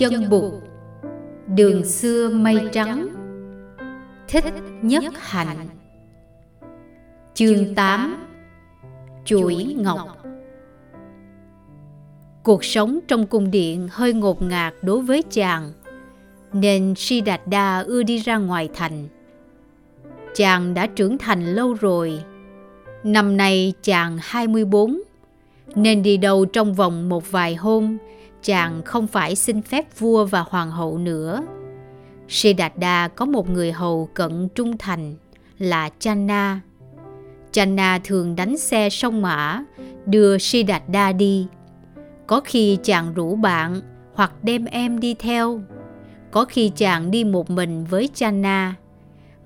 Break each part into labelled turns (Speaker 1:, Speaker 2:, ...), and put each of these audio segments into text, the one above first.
Speaker 1: chân bụt đường xưa mây trắng, thích nhất hạnh. Chương 8 chuỗi ngọc. Cuộc sống trong cung điện hơi ngột ngạt đối với chàng, nên Siddhartha ưa đi ra ngoài thành. Chàng đã trưởng thành lâu rồi. Năm nay chàng 24 nên đi đâu trong vòng một vài hôm chàng không phải xin phép vua và hoàng hậu nữa. Siddhartha có một người hầu cận trung thành là Channa. Channa thường đánh xe sông mã, đưa Siddhartha đi. Có khi chàng rủ bạn hoặc đem em đi theo. Có khi chàng đi một mình với Channa.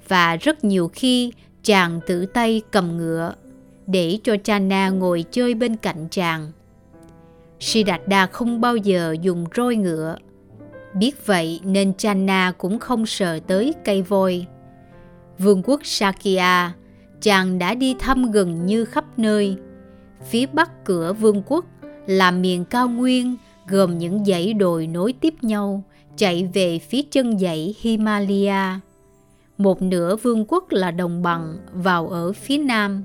Speaker 1: Và rất nhiều khi chàng tự tay cầm ngựa để cho Channa ngồi chơi bên cạnh chàng. Siddhartha không bao giờ dùng roi ngựa. Biết vậy nên Channa cũng không sờ tới cây voi. Vương quốc Sakya, chàng đã đi thăm gần như khắp nơi. Phía bắc cửa vương quốc là miền cao nguyên gồm những dãy đồi nối tiếp nhau chạy về phía chân dãy Himalaya. Một nửa vương quốc là đồng bằng vào ở phía nam.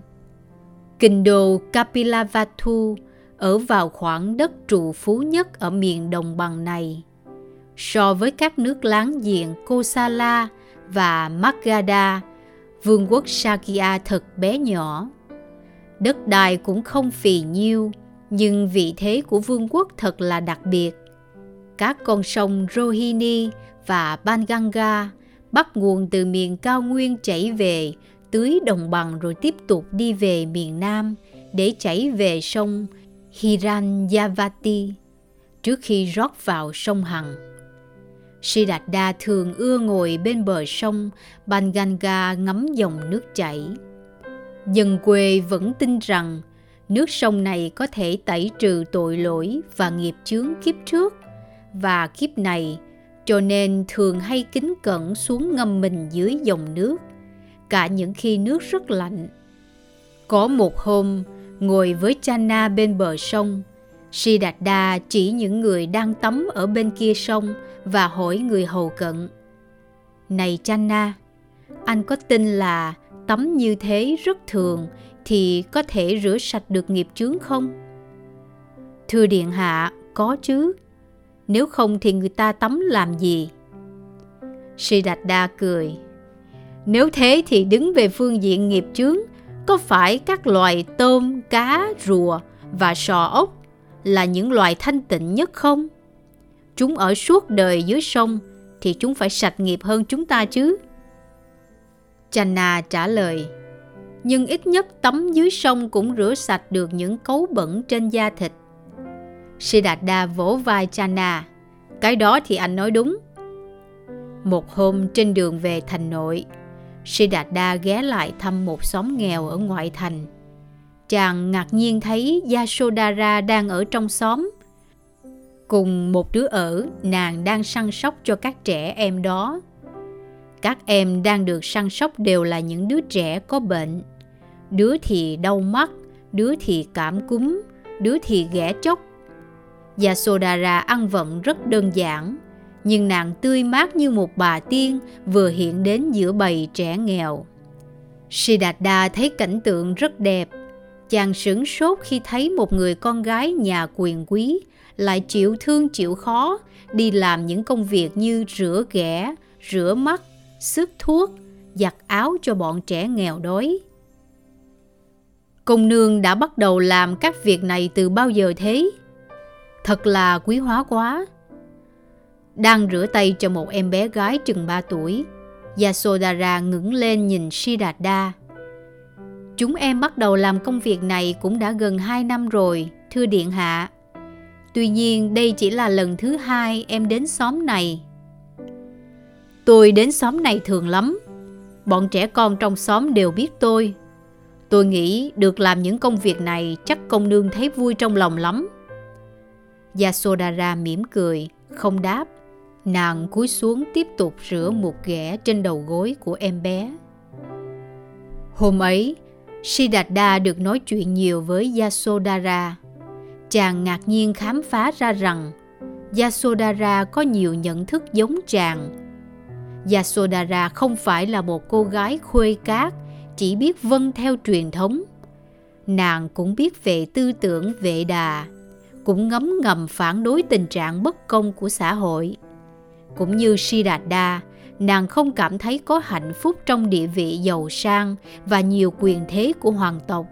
Speaker 1: Kinh đô Kapilavatthu ở vào khoảng đất trụ phú nhất ở miền đồng bằng này. So với các nước láng giềng Kosala và Magadha, vương quốc Sakya thật bé nhỏ. Đất đai cũng không phì nhiêu, nhưng vị thế của vương quốc thật là đặc biệt. Các con sông Rohini và Banganga bắt nguồn từ miền cao nguyên chảy về, tưới đồng bằng rồi tiếp tục đi về miền nam để chảy về sông Hiranyavati trước khi rót vào sông Hằng. Siddhartha thường ưa ngồi bên bờ sông Banganga ngắm dòng nước chảy. Dân quê vẫn tin rằng nước sông này có thể tẩy trừ tội lỗi và nghiệp chướng kiếp trước và kiếp này cho nên thường hay kính cẩn xuống ngâm mình dưới dòng nước cả những khi nước rất lạnh. Có một hôm, ngồi với Channa bên bờ sông. Siddhartha chỉ những người đang tắm ở bên kia sông và hỏi người hầu cận. Này Channa, anh có tin là tắm như thế rất thường thì có thể rửa sạch được nghiệp chướng không? Thưa Điện Hạ, có chứ. Nếu không thì người ta tắm làm gì? Siddhartha cười. Nếu thế thì đứng về phương diện nghiệp chướng có phải các loài tôm, cá, rùa và sò ốc là những loài thanh tịnh nhất không? Chúng ở suốt đời dưới sông thì chúng phải sạch nghiệp hơn chúng ta chứ? Channa trả lời, nhưng ít nhất tắm dưới sông cũng rửa sạch được những cấu bẩn trên da thịt. Siddhartha vỗ vai Channa, cái đó thì anh nói đúng. Một hôm trên đường về thành nội, Siddhartha ghé lại thăm một xóm nghèo ở ngoại thành. Chàng ngạc nhiên thấy Yasodhara đang ở trong xóm. Cùng một đứa ở, nàng đang săn sóc cho các trẻ em đó. Các em đang được săn sóc đều là những đứa trẻ có bệnh. Đứa thì đau mắt, đứa thì cảm cúm, đứa thì ghẻ chốc. Yasodhara ăn vận rất đơn giản, nhưng nàng tươi mát như một bà tiên vừa hiện đến giữa bầy trẻ nghèo. Siddhartha thấy cảnh tượng rất đẹp. Chàng sửng sốt khi thấy một người con gái nhà quyền quý lại chịu thương chịu khó đi làm những công việc như rửa ghẻ, rửa mắt, sức thuốc, giặt áo cho bọn trẻ nghèo đói. Công nương đã bắt đầu làm các việc này từ bao giờ thế? Thật là quý hóa quá đang rửa tay cho một em bé gái chừng 3 tuổi. Yasodhara ngẩng lên nhìn Siddhartha. Chúng em bắt đầu làm công việc này cũng đã gần 2 năm rồi, thưa Điện Hạ. Tuy nhiên đây chỉ là lần thứ hai em đến xóm này. Tôi đến xóm này thường lắm. Bọn trẻ con trong xóm đều biết tôi. Tôi nghĩ được làm những công việc này chắc công nương thấy vui trong lòng lắm. Yasodhara mỉm cười, không đáp. Nàng cúi xuống tiếp tục rửa một ghẻ trên đầu gối của em bé. Hôm ấy, Siddhartha được nói chuyện nhiều với Yasodhara. Chàng ngạc nhiên khám phá ra rằng Yasodhara có nhiều nhận thức giống chàng. Yasodhara không phải là một cô gái khuê cát, chỉ biết vâng theo truyền thống. Nàng cũng biết về tư tưởng vệ đà, cũng ngấm ngầm phản đối tình trạng bất công của xã hội. Cũng như Siddhartha, nàng không cảm thấy có hạnh phúc trong địa vị giàu sang và nhiều quyền thế của hoàng tộc.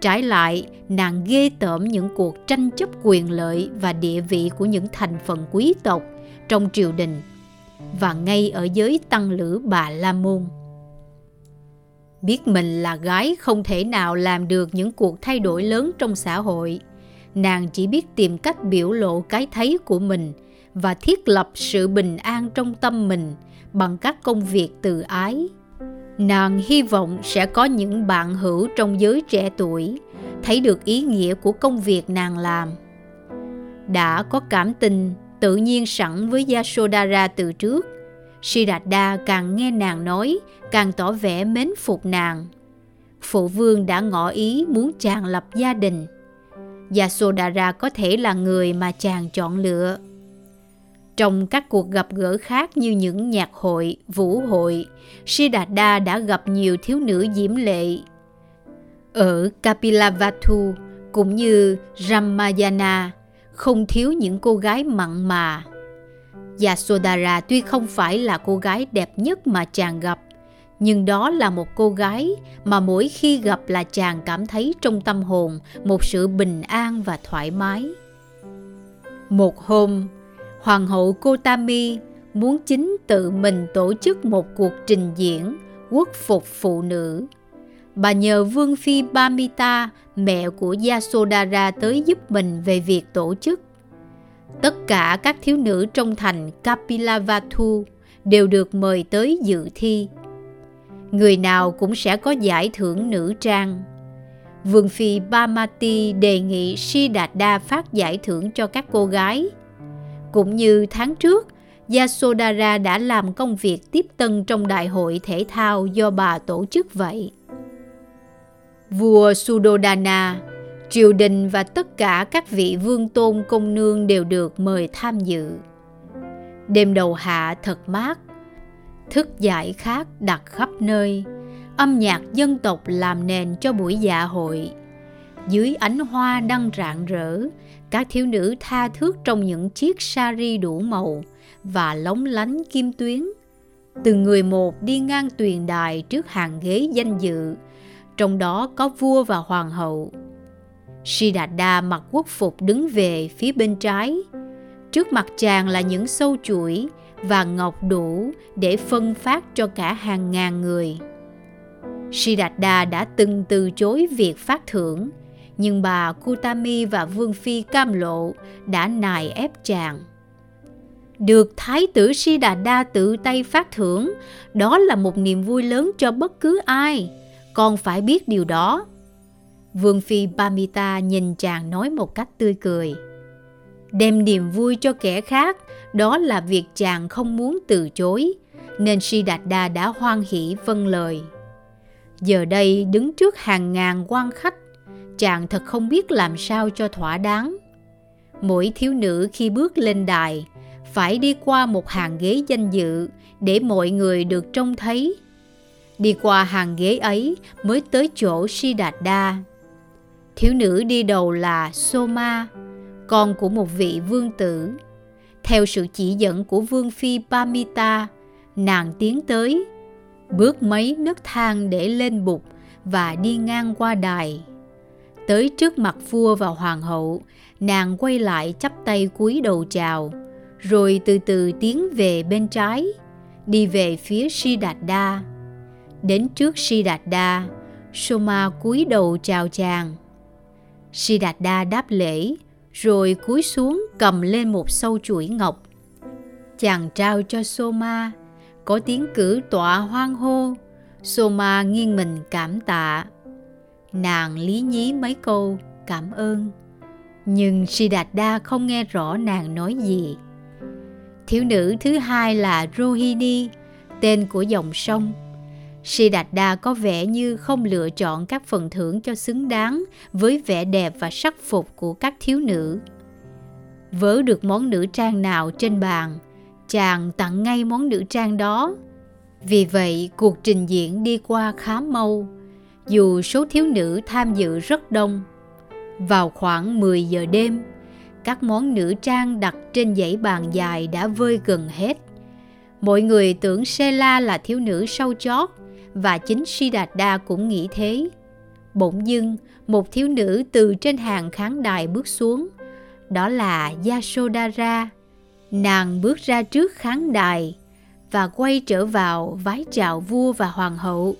Speaker 1: Trái lại, nàng ghê tởm những cuộc tranh chấp quyền lợi và địa vị của những thành phần quý tộc trong triều đình và ngay ở giới tăng lữ bà La Môn. Biết mình là gái không thể nào làm được những cuộc thay đổi lớn trong xã hội. Nàng chỉ biết tìm cách biểu lộ cái thấy của mình và thiết lập sự bình an trong tâm mình bằng các công việc từ ái. Nàng hy vọng sẽ có những bạn hữu trong giới trẻ tuổi thấy được ý nghĩa của công việc nàng làm. Đã có cảm tình tự nhiên sẵn với Yasodhara từ trước, Siddhartha càng nghe nàng nói, càng tỏ vẻ mến phục nàng. Phụ vương đã ngỏ ý muốn chàng lập gia đình. Yasodhara có thể là người mà chàng chọn lựa. Trong các cuộc gặp gỡ khác như những nhạc hội, vũ hội, Siddhartha đã gặp nhiều thiếu nữ diễm lệ. Ở Kapilavatthu cũng như Ramayana, không thiếu những cô gái mặn mà. Yasodhara tuy không phải là cô gái đẹp nhất mà chàng gặp, nhưng đó là một cô gái mà mỗi khi gặp là chàng cảm thấy trong tâm hồn một sự bình an và thoải mái. Một hôm, Hoàng hậu Kotami muốn chính tự mình tổ chức một cuộc trình diễn quốc phục phụ nữ. Bà nhờ Vương Phi Bamita, mẹ của Yasodhara tới giúp mình về việc tổ chức. Tất cả các thiếu nữ trong thành Kapilavatthu đều được mời tới dự thi. Người nào cũng sẽ có giải thưởng nữ trang. Vương Phi Bamati đề nghị Siddhartha phát giải thưởng cho các cô gái – cũng như tháng trước, Yasodhara đã làm công việc tiếp tân trong đại hội thể thao do bà tổ chức vậy. Vua Sudodana, triều đình và tất cả các vị vương tôn công nương đều được mời tham dự. Đêm đầu hạ thật mát, thức giải khác đặt khắp nơi, âm nhạc dân tộc làm nền cho buổi dạ hội. Dưới ánh hoa đăng rạng rỡ, các thiếu nữ tha thước trong những chiếc sari đủ màu và lóng lánh kim tuyến. Từng người một đi ngang tuyền đài trước hàng ghế danh dự, trong đó có vua và hoàng hậu. Siddhartha mặc quốc phục đứng về phía bên trái. Trước mặt chàng là những sâu chuỗi và ngọc đủ để phân phát cho cả hàng ngàn người. Siddhartha đã từng từ chối việc phát thưởng nhưng bà Kutami và Vương Phi cam lộ đã nài ép chàng. Được Thái tử Siddhartha tự tay phát thưởng, đó là một niềm vui lớn cho bất cứ ai. Con phải biết điều đó. Vương Phi Pamita nhìn chàng nói một cách tươi cười. Đem niềm vui cho kẻ khác, đó là việc chàng không muốn từ chối, nên Siddhartha đã hoan hỷ vâng lời. Giờ đây đứng trước hàng ngàn quan khách chàng thật không biết làm sao cho thỏa đáng. Mỗi thiếu nữ khi bước lên đài phải đi qua một hàng ghế danh dự để mọi người được trông thấy. Đi qua hàng ghế ấy mới tới chỗ Siddhartha. Thiếu nữ đi đầu là Soma, con của một vị vương tử. Theo sự chỉ dẫn của vương phi Pamita, nàng tiến tới, bước mấy nấc thang để lên bục và đi ngang qua đài. Tới trước mặt vua và hoàng hậu, nàng quay lại chắp tay cúi đầu chào, rồi từ từ tiến về bên trái, đi về phía Siddhartha. Đến trước Siddhartha, Soma cúi đầu chào chàng. Siddhartha đáp lễ, rồi cúi xuống cầm lên một sâu chuỗi ngọc. Chàng trao cho Soma, có tiếng cử tọa hoang hô. Soma nghiêng mình cảm tạ. Nàng lý nhí mấy câu cảm ơn Nhưng Siddhartha không nghe rõ nàng nói gì Thiếu nữ thứ hai là Rohini Tên của dòng sông Siddhartha có vẻ như không lựa chọn các phần thưởng cho xứng đáng với vẻ đẹp và sắc phục của các thiếu nữ. Vớ được món nữ trang nào trên bàn, chàng tặng ngay món nữ trang đó. Vì vậy, cuộc trình diễn đi qua khá mau, dù số thiếu nữ tham dự rất đông. Vào khoảng 10 giờ đêm, các món nữ trang đặt trên dãy bàn dài đã vơi gần hết. Mọi người tưởng Sela là thiếu nữ sâu chót và chính Siddhartha cũng nghĩ thế. Bỗng dưng, một thiếu nữ từ trên hàng khán đài bước xuống. Đó là Yasodhara. Nàng bước ra trước khán đài và quay trở vào vái chào vua và hoàng hậu.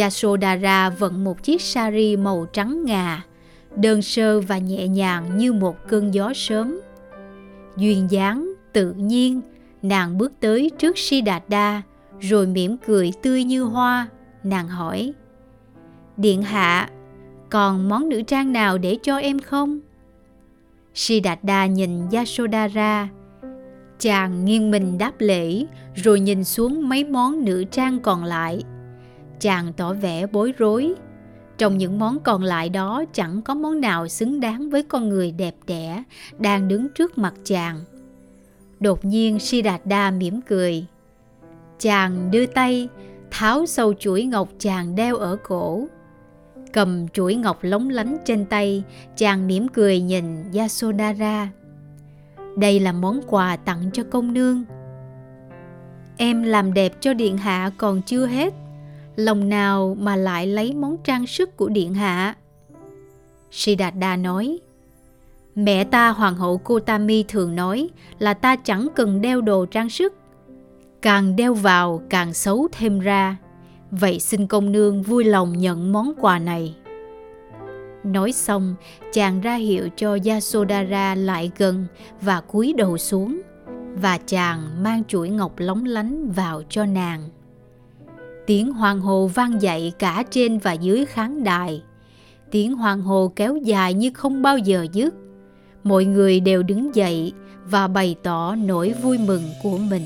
Speaker 1: Yasodhara vận một chiếc sari màu trắng ngà, đơn sơ và nhẹ nhàng như một cơn gió sớm. Duyên dáng, tự nhiên, nàng bước tới trước Siddhartha, rồi mỉm cười tươi như hoa. Nàng hỏi, Điện hạ, còn món nữ trang nào để cho em không? Siddhartha nhìn Yasodhara. Chàng nghiêng mình đáp lễ, rồi nhìn xuống mấy món nữ trang còn lại. Chàng tỏ vẻ bối rối. Trong những món còn lại đó chẳng có món nào xứng đáng với con người đẹp đẽ đang đứng trước mặt chàng. Đột nhiên Siddhartha mỉm cười. Chàng đưa tay, tháo sâu chuỗi ngọc chàng đeo ở cổ. Cầm chuỗi ngọc lóng lánh trên tay, chàng mỉm cười nhìn Yasodhara. Đây là món quà tặng cho công nương. Em làm đẹp cho điện hạ còn chưa hết. Lòng nào mà lại lấy món trang sức của điện hạ? Siddhartha nói, Mẹ ta hoàng hậu Kotami thường nói là ta chẳng cần đeo đồ trang sức. Càng đeo vào càng xấu thêm ra. Vậy xin công nương vui lòng nhận món quà này. Nói xong, chàng ra hiệu cho Yasodhara lại gần và cúi đầu xuống, và chàng mang chuỗi ngọc lóng lánh vào cho nàng. Tiếng hoàng hồ vang dậy cả trên và dưới khán đài. Tiếng hoàng hồ kéo dài như không bao giờ dứt. Mọi người đều đứng dậy và bày tỏ nỗi vui mừng của mình.